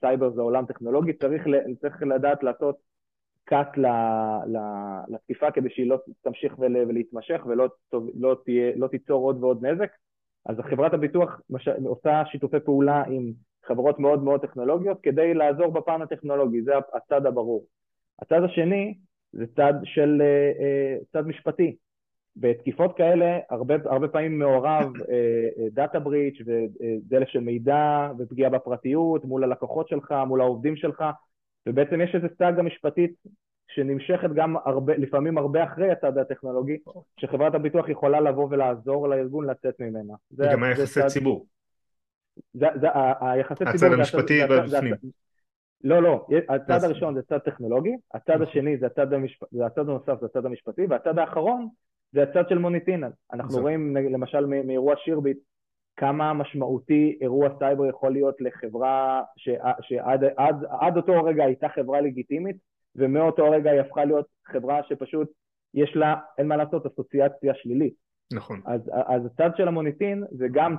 סייבר זה עולם טכנולוגי, צריך, צריך לדעת לעשות קאט לתקיפה כדי שהיא לא תמשיך ולהתמשך ולא לא תהיה, לא תיצור עוד ועוד נזק. אז חברת הביטוח מש... עושה שיתופי פעולה עם חברות מאוד מאוד טכנולוגיות כדי לעזור בפן הטכנולוגי, זה הצד הברור. הצד השני זה צד של אה, אה, צד משפטי. בתקיפות כאלה הרבה, הרבה פעמים מעורב דאטה בריץ' ודלף של מידע ופגיעה בפרטיות מול הלקוחות שלך, מול העובדים שלך, ובעצם יש איזו סאגה משפטית שנמשכת גם הרבה, לפעמים הרבה אחרי הצד הטכנולוגי, שחברת הביטוח יכולה לבוא ולעזור לארגון לצאת ממנה. זה גם היחסי צד... ציבור. זה, זה, היחסי ציבור... הצד המשפטי בפנים. לא, לא, הצד הראשון זה צד טכנולוגי, הצד נכון. השני זה הצד, המשפ... זה הצד הנוסף, זה הצד המשפטי, והצד האחרון זה הצד של מוניטין. אנחנו רואים למשל מאירוע שירביט, כמה משמעותי אירוע סייבר יכול להיות לחברה שעד עד, עד אותו רגע הייתה חברה לגיטימית ומאותו רגע היא הפכה להיות חברה שפשוט יש לה, אין מה לעשות, אסוציאציה שלילית. נכון. אז, אז הצד של המוניטין זה גם,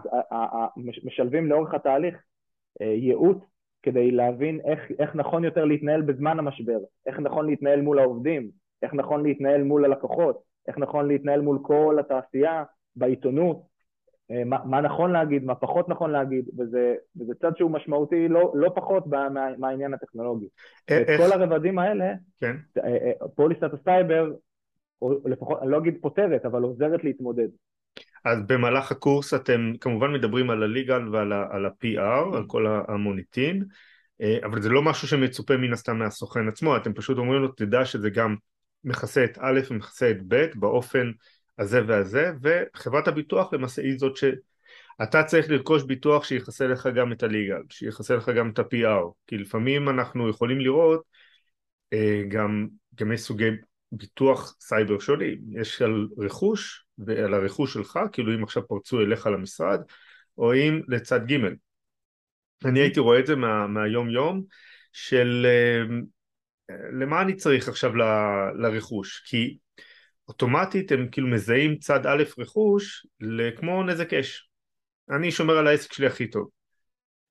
משלבים לאורך התהליך אה, ייעוץ כדי להבין איך, איך נכון יותר להתנהל בזמן המשבר, איך נכון להתנהל מול העובדים, איך נכון להתנהל מול הלקוחות, איך נכון להתנהל מול כל התעשייה, בעיתונות, מה, מה נכון להגיד, מה פחות נכון להגיד, וזה, וזה צד שהוא משמעותי לא, לא פחות מה, מהעניין הטכנולוגי. אה, את כל הרבדים האלה, כן. אה, פוליסת הסייבר, או לפחות, אני לא אגיד פותרת, אבל עוזרת להתמודד. אז במהלך הקורס אתם כמובן מדברים על ה-legal ועל ה-PR, על כל המוניטין, אבל זה לא משהו שמצופה מן הסתם מהסוכן עצמו, אתם פשוט אומרים לו תדע שזה גם מכסה את א' ומכסה את ב' באופן הזה והזה, וחברת הביטוח למעשה היא זאת שאתה צריך לרכוש ביטוח שיכסה לך גם את הליגל, שיכסה לך גם את ה-PR, כי לפעמים אנחנו יכולים לראות אה, גם, גם יש סוגי ביטוח סייבר שונים, יש על רכוש ועל הרכוש שלך, כאילו אם עכשיו פרצו אליך למשרד, או אם לצד ג' אני הייתי רואה את זה מה, מהיום יום של אה, למה אני צריך עכשיו ל, לרכוש, כי אוטומטית הם כאילו מזהים צד א' רכוש כמו נזק אש. אני שומר על העסק שלי הכי טוב.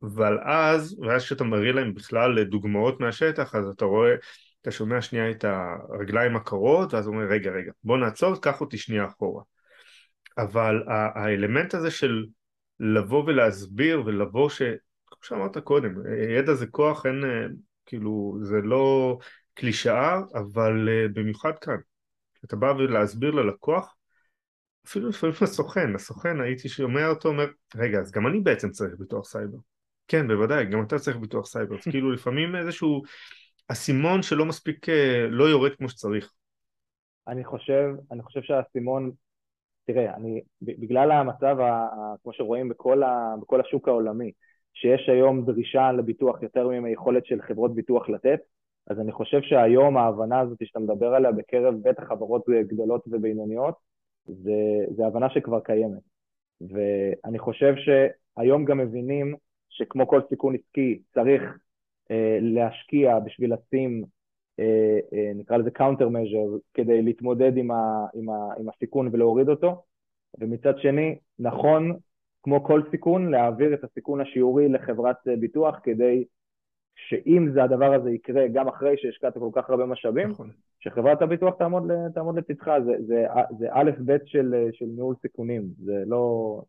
אבל אז, ואז כשאתה מראה להם בכלל דוגמאות מהשטח, אז אתה רואה, אתה שומע שנייה את הרגליים הקרות, ואז הוא אומר, רגע, רגע, בוא נעצור, קח אותי שנייה אחורה. אבל האלמנט הזה של לבוא ולהסביר ולבוא ש... כמו שאמרת קודם, ידע זה כוח, אין, כאילו, זה לא קלישאה, אבל במיוחד כאן. אתה בא ולהסביר ללקוח אפילו לפעמים הסוכן, הסוכן הייתי שומע אותו אומר, רגע, אז גם אני בעצם צריך ביטוח סייבר. כן, בוודאי, גם אתה צריך ביטוח סייבר. אז כאילו לפעמים איזשהו אסימון שלא מספיק, אה, לא יורד כמו שצריך. אני חושב, אני חושב שהאסימון, תראה, אני, בגלל המצב, ה, כמו שרואים בכל, ה, בכל השוק העולמי, שיש היום דרישה לביטוח יותר מיכולת של חברות ביטוח לתת, אז אני חושב שהיום ההבנה הזאת שאתה מדבר עליה בקרב בטח חברות גדולות ובינוניות, זה, זה הבנה שכבר קיימת. ואני חושב שהיום גם מבינים שכמו כל סיכון עסקי צריך אה, להשקיע בשביל לשים, אה, אה, נקרא לזה counter measure, כדי להתמודד עם, ה, עם, ה, עם הסיכון ולהוריד אותו, ומצד שני, נכון, כמו כל סיכון, להעביר את הסיכון השיעורי לחברת ביטוח כדי שאם זה הדבר הזה יקרה גם אחרי שהשקעת כל כך הרבה משאבים, נכון. שחברת הביטוח תעמוד, תעמוד לצדך, זה, זה, זה א' ב' של, של ניהול סיכונים, זה לא...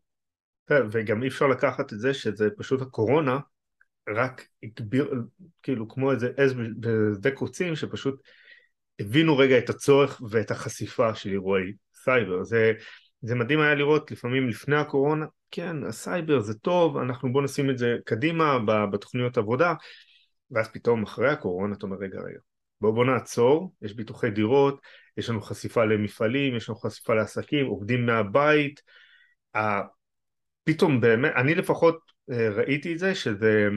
וגם אי אפשר לקחת את זה שזה פשוט הקורונה רק הגביר, כאילו כמו איזה אש בשדה קוצים שפשוט הבינו רגע את הצורך ואת החשיפה של אירועי סייבר. זה, זה מדהים היה לראות לפעמים לפני הקורונה, כן, הסייבר זה טוב, אנחנו בוא נשים את זה קדימה בתוכניות עבודה, ואז פתאום אחרי הקורונה אתה אומר רגע רגע בוא בוא נעצור, יש ביטוחי דירות, יש לנו חשיפה למפעלים, יש לנו חשיפה לעסקים, עובדים מהבית, פתאום באמת, אני לפחות אה, ראיתי את זה שזה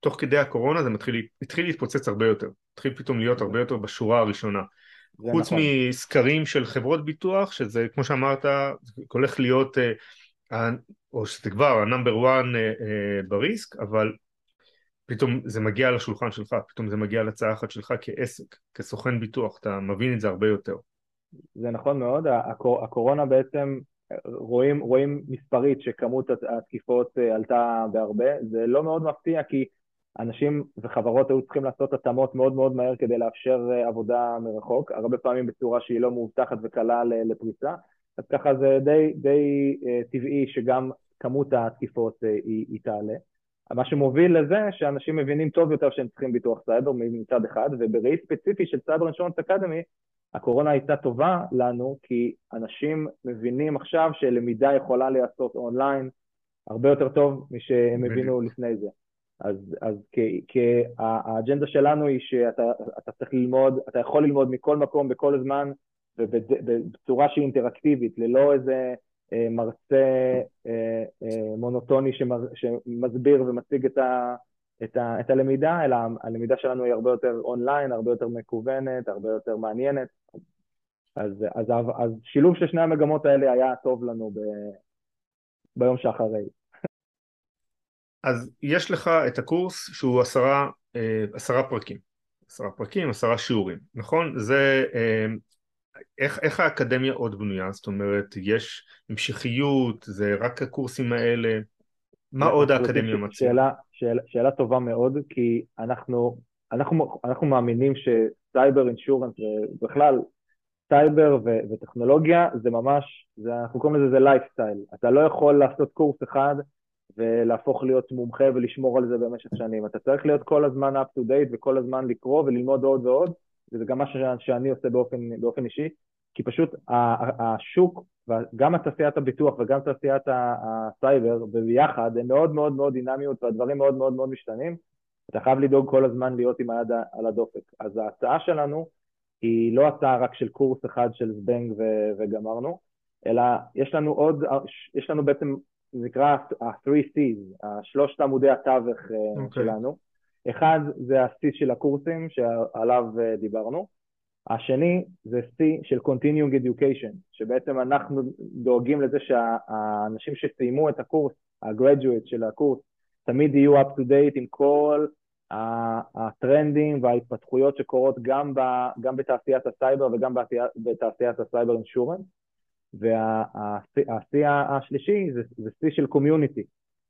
תוך כדי הקורונה זה מתחיל, התחיל להתפוצץ הרבה יותר, התחיל פתאום להיות הרבה יותר בשורה הראשונה. חוץ נכון. מסקרים של חברות ביטוח, שזה כמו שאמרת, הולך להיות, אה, או שזה כבר one אה, בריסק, אבל פתאום זה מגיע לשולחן שלך, פתאום זה מגיע לצלחת שלך כעסק, כסוכן ביטוח, אתה מבין את זה הרבה יותר. זה נכון מאוד, הקורונה בעצם, רואים, רואים מספרית שכמות התקיפות אה, עלתה בהרבה, זה לא מאוד מפתיע כי אנשים וחברות היו צריכים לעשות התאמות מאוד מאוד מהר כדי לאפשר אה, עבודה מרחוק, הרבה פעמים בצורה שהיא לא מאובטחת וקלה לפריסה, אז ככה זה די, די אה, טבעי שגם כמות התקיפות היא, היא תעלה. מה שמוביל לזה שאנשים מבינים טוב יותר שהם צריכים ביטוח סייבר מצד אחד, ובראי ספציפי של Cyber Insurance Academy, הקורונה הייתה טובה לנו כי אנשים מבינים עכשיו שלמידה יכולה להיעשות אונליין הרבה יותר טוב משהם הבינו לפני זה. אז, אז כי האג'נדה שלנו היא שאתה צריך ללמוד, אתה יכול ללמוד מכל מקום בכל זמן ובצורה שהיא אינטראקטיבית, ללא איזה מרצה אה, אה, מונוטוני שמסביר ומציג את, ה, את, ה, את הלמידה, אלא הלמידה שלנו היא הרבה יותר אונליין, הרבה יותר מקוונת, הרבה יותר מעניינת. אז, אז, אז שילוב של שני המגמות האלה היה טוב לנו ב, ביום שאחרי. אז יש לך את הקורס שהוא עשרה, עשרה פרקים, עשרה פרקים, עשרה שיעורים, נכון? זה איך, איך האקדמיה עוד בנויה? זאת אומרת, יש המשכיות, זה רק הקורסים האלה? מה עוד האקדמיה מציעה? שאלה, שאלה, שאלה טובה מאוד, כי אנחנו, אנחנו, אנחנו מאמינים ש-cyber insurance ובכלל סייבר ו- וטכנולוגיה זה ממש, זה, אנחנו קוראים לזה זה לייפסטייל. אתה לא יכול לעשות קורס אחד ולהפוך להיות מומחה ולשמור על זה במשך שנים. אתה צריך להיות כל הזמן up to date וכל הזמן לקרוא וללמוד עוד ועוד. וזה גם מה שאני עושה באופן, באופן אישי, כי פשוט השוק, גם תעשיית הביטוח וגם תעשיית הסייבר ביחד, הם מאוד מאוד מאוד דינמיות והדברים מאוד מאוד מאוד משתנים. אתה חייב לדאוג כל הזמן להיות עם היד על הדופק. אז ההצעה שלנו היא לא הצעה רק של קורס אחד של זבנג ו- וגמרנו, אלא יש לנו עוד, יש לנו בעצם, זה נקרא ה-3C's, שלושת עמודי התווך okay. אה, אוקיי. שלנו. אחד זה ה-C של הקורסים שעליו אה, דיברנו, השני זה C של Continuing Education, שבעצם אנחנו דואגים לזה שהאנשים שסיימו את הקורס, ה-graduate של הקורס, תמיד יהיו up to date עם כל הטרנדים וההתפתחויות שקורות גם, ב, גם בתעשיית הסייבר וגם בתעשיית ה-cyber insurance. וה-C השלישי זה, זה C של community,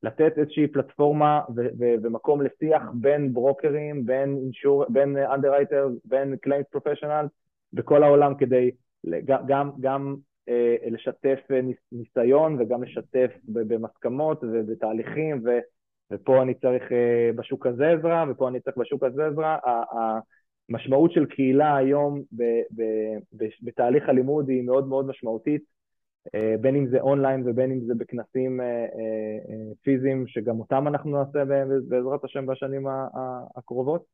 לתת איזושהי פלטפורמה ו- ו- ומקום לשיח בין ברוקרים, בין, insur, בין underwriters, בין claims professionals בכל העולם כדי גם, גם, גם אה, לשתף ניסיון וגם לשתף במסכמות ובתהליכים ו, ופה אני צריך אה, בשוק הזה עזרה ופה אני צריך בשוק הזה עזרה. המשמעות של קהילה היום ב, ב, ב, בתהליך הלימוד היא מאוד מאוד משמעותית בין אם זה אונליין ובין אם זה בכנסים פיזיים, שגם אותם אנחנו נעשה בעזרת השם בשנים הקרובות.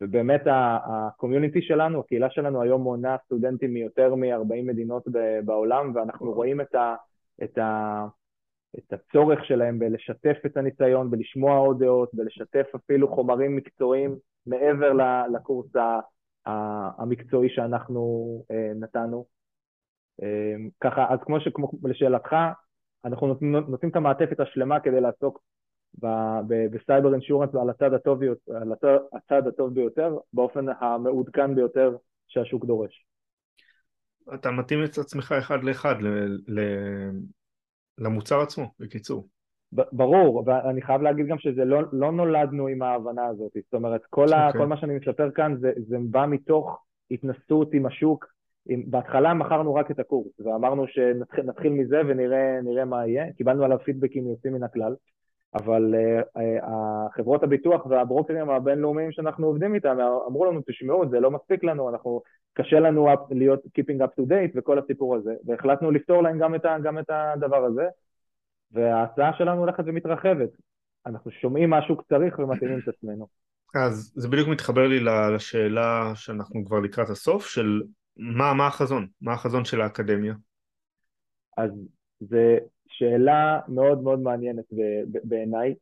ובאמת הקומיוניטי שלנו, הקהילה שלנו היום מונה סטודנטים מיותר מ-40 מדינות בעולם, ואנחנו רואים את, ה, את, ה, את הצורך שלהם בלשתף את הניסיון, בלשמוע עוד דעות, בלשתף אפילו חומרים מקצועיים מעבר לקורס המקצועי שאנחנו אה, נתנו. אה, ככה, אז כמו, שכמו לשאלתך, אנחנו נותנים, נותנים את המעטפת השלמה כדי לעסוק בסייבר אינשורנס על הצד הטוב, על הצד הטוב ביותר, באופן המעודכן ביותר שהשוק דורש. אתה מתאים את עצמך אחד לאחד למוצר עצמו, בקיצור. ברור, ואני חייב להגיד גם שזה לא, לא נולדנו עם ההבנה הזאת, זאת אומרת, כל, okay. ה, אוקיי. כל מה שאני מספר כאן זה, זה בא מתוך התנסות עם השוק, בהתחלה מכרנו רק את הקורס, ואמרנו שנתחיל מזה ונראה מה יהיה, קיבלנו עליו פידבקים יוצאים מן הכלל, אבל uh, uh, החברות הביטוח והברוקרים הבינלאומיים שאנחנו עובדים איתם אמרו לנו, תשמעו, זה לא מספיק לנו, אנחנו, קשה לנו להיות keeping up to date וכל הסיפור הזה, והחלטנו לפתור להם גם את, ה, גם את הדבר הזה, וההצעה שלנו הולכת ומתרחבת. אנחנו שומעים מה השוק צריך ומתאימים את עצמנו. אז זה בדיוק מתחבר לי לשאלה שאנחנו כבר לקראת הסוף, של מה, מה החזון? מה החזון של האקדמיה? אז זה שאלה מאוד מאוד מעניינת בעיניי.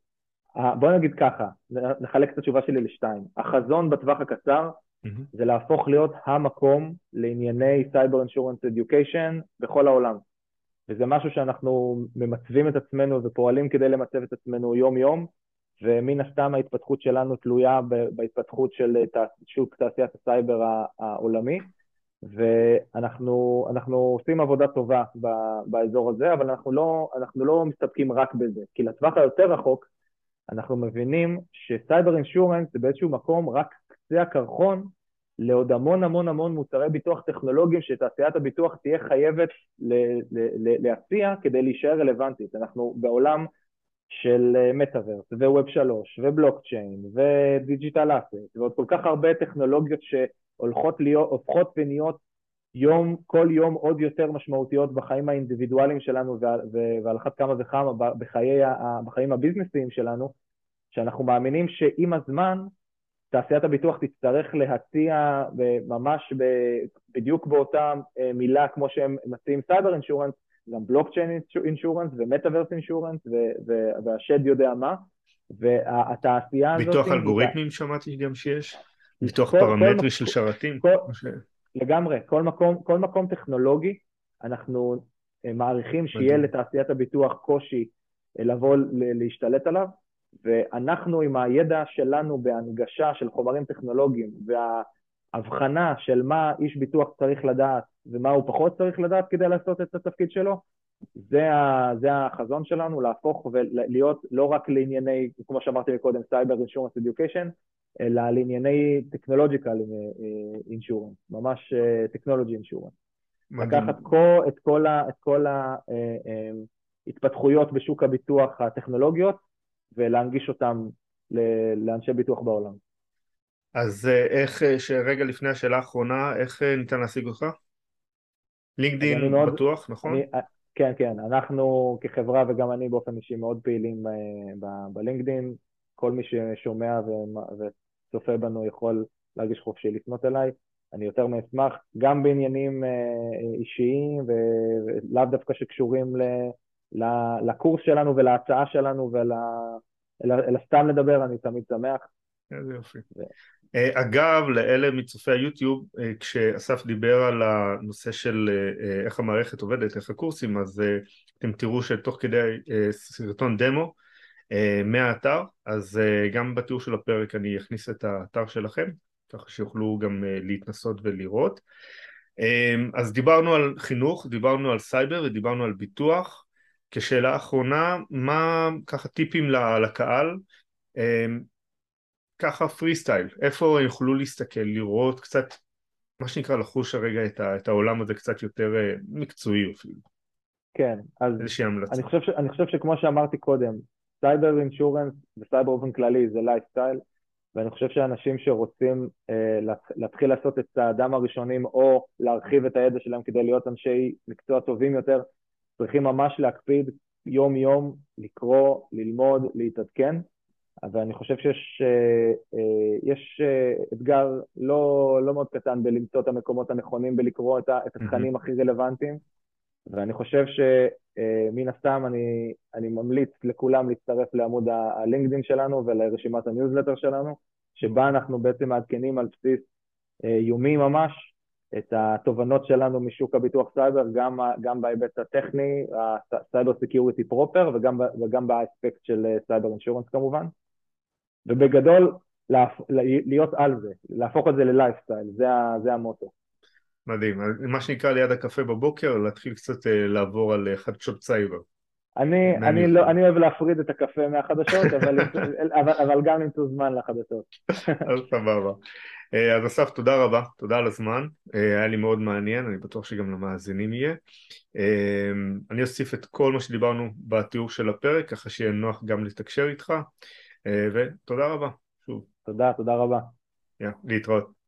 בוא נגיד ככה, נחלק את התשובה שלי לשתיים. החזון בטווח הקצר mm-hmm. זה להפוך להיות המקום לענייני cyber insurance education בכל העולם. וזה משהו שאנחנו ממצבים את עצמנו ופועלים כדי למצב את עצמנו יום-יום, ומן הסתם ההתפתחות שלנו תלויה בהתפתחות של שוק תעשיית הסייבר העולמי. ואנחנו עושים עבודה טובה באזור הזה, אבל אנחנו לא, אנחנו לא מסתפקים רק בזה, כי לטווח היותר רחוק אנחנו מבינים ש-cyber insurance זה באיזשהו מקום רק קצה הקרחון לעוד המון המון המון מוצרי ביטוח טכנולוגיים שתעשיית הביטוח תהיה חייבת להציע כדי להישאר רלוונטית. אנחנו בעולם של מטאוורס ו-web שלוש ובלוקצ'יין ו-digital asset ועוד כל כך הרבה טכנולוגיות ש... הולכות להיות, הופכות ונהיות יום, כל יום עוד יותר משמעותיות בחיים האינדיבידואליים שלנו ועל אחת כמה וכמה בחיי, בחיים ה business ים שלנו, שאנחנו מאמינים שעם הזמן תעשיית הביטוח תצטרך להציע ממש בדיוק באותה אה, מילה כמו שהם מציעים סייבר insurance, גם בלוקצ'יין insurance ומטאוורס insurance והשד יודע מה, והתעשייה הזאת... ביטוח אלגוריתמים שמעתי גם שיש. מתוך פרמטרי של שרתים? לגמרי, כל מקום, כל מקום טכנולוגי, אנחנו אה, מעריכים שיהיה לתעשיית הביטוח קושי אה, לבוא להשתלט עליו, ואנחנו עם הידע שלנו בהנגשה של חומרים טכנולוגיים וההבחנה של מה איש ביטוח צריך לדעת ומה הוא פחות צריך לדעת כדי לעשות את התפקיד שלו, זה, ה, זה החזון שלנו, להפוך ולהיות לא רק לענייני, כמו שאמרתי קודם, cyber insurance education, אלא לענייני טכנולוג'יקל אינשורנס, ממש טכנולוגי אה, אינשורנס. לקחת כל, את כל, ה, את כל ההתפתחויות אה, אה, בשוק הביטוח הטכנולוגיות ולהנגיש אותם לאנשי ביטוח בעולם. אז איך, רגע לפני השאלה האחרונה, איך ניתן להשיג אותך? לינקדאין בטוח, נכון? אני, כן, כן, אנחנו כחברה וגם אני באופן אישי מאוד פעילים בלינקדאין, כל מי ששומע צופה בנו יכול להרגיש חופשי לפנות אליי. אני יותר מאשמח, גם בעניינים אה, אישיים ולאו דווקא שקשורים ל, לקורס שלנו ולהצעה שלנו אלא סתם לדבר, אני תמיד שמח. איזה יופי. אה, אגב, לאלה מצופי היוטיוב, אה, כשאסף דיבר על הנושא של איך המערכת עובדת, איך הקורסים, אז אתם תראו שתוך כדי סרטון דמו, אה, מהאתר, אז אה, גם בתיאור של הפרק אני אכניס את האתר שלכם, ככה שיוכלו גם אה, להתנסות ולראות. אז דיברנו על חינוך, דיברנו על סייבר ודיברנו על ביטוח. כשאלה אחרונה, מה ככה טיפים לקהל? ככה פרי סטייל, איפה יוכלו להסתכל, לראות קצת, מה שנקרא לחוש הרגע את, ה, את העולם הזה קצת יותר מקצועי אפילו. כן, אז אני חושב, ש, אני חושב שכמו שאמרתי קודם, cyber insurance וסייבר באופן כללי זה לייפסטייל, ואני חושב שאנשים שרוצים אה, להתחיל לעשות את צעדם הראשונים או להרחיב את הידע שלהם כדי להיות אנשי מקצוע טובים יותר, צריכים ממש להקפיד יום יום לקרוא, ללמוד, להתעדכן, ואני חושב שיש אה, אה, יש אתגר לא, לא מאוד קטן בלמצוא את המקומות הנכונים ולקרוא את התכנים. הכי רלוונטיים, ואני חושב שמן הסתם אני, אני ממליץ לכולם להצטרף לעמוד הלינקדאין שלנו ולרשימת הניוזלטר שלנו, שבה אנחנו בעצם מעדכנים על בסיס יומי ממש את התובנות שלנו משוק הביטוח סייבר, גם, גם בהיבט הטכני, ה cyber security proper, וגם, וגם באספקט של cyber insurance כמובן. ובגדול, להיות על זה, להפוך את זה ללייפסטייל, זה, זה המוטו. מדהים, מה שנקרא ליד הקפה בבוקר, להתחיל קצת אה, לעבור על אה, חדשות סייבר. אני, אני, לא, אני אוהב להפריד את הקפה מהחדשות, אבל, אבל, אבל גם למצוא זמן לחדשות. אז סבבה. אה, אז אסף, תודה רבה, תודה על הזמן, היה לי מאוד מעניין, אני בטוח שגם למאזינים יהיה. אני אוסיף את כל מה שדיברנו בתיאור של הפרק, ככה שיהיה נוח גם לתקשר איתך, ותודה רבה, שוב. תודה, תודה רבה. Yeah, להתראות.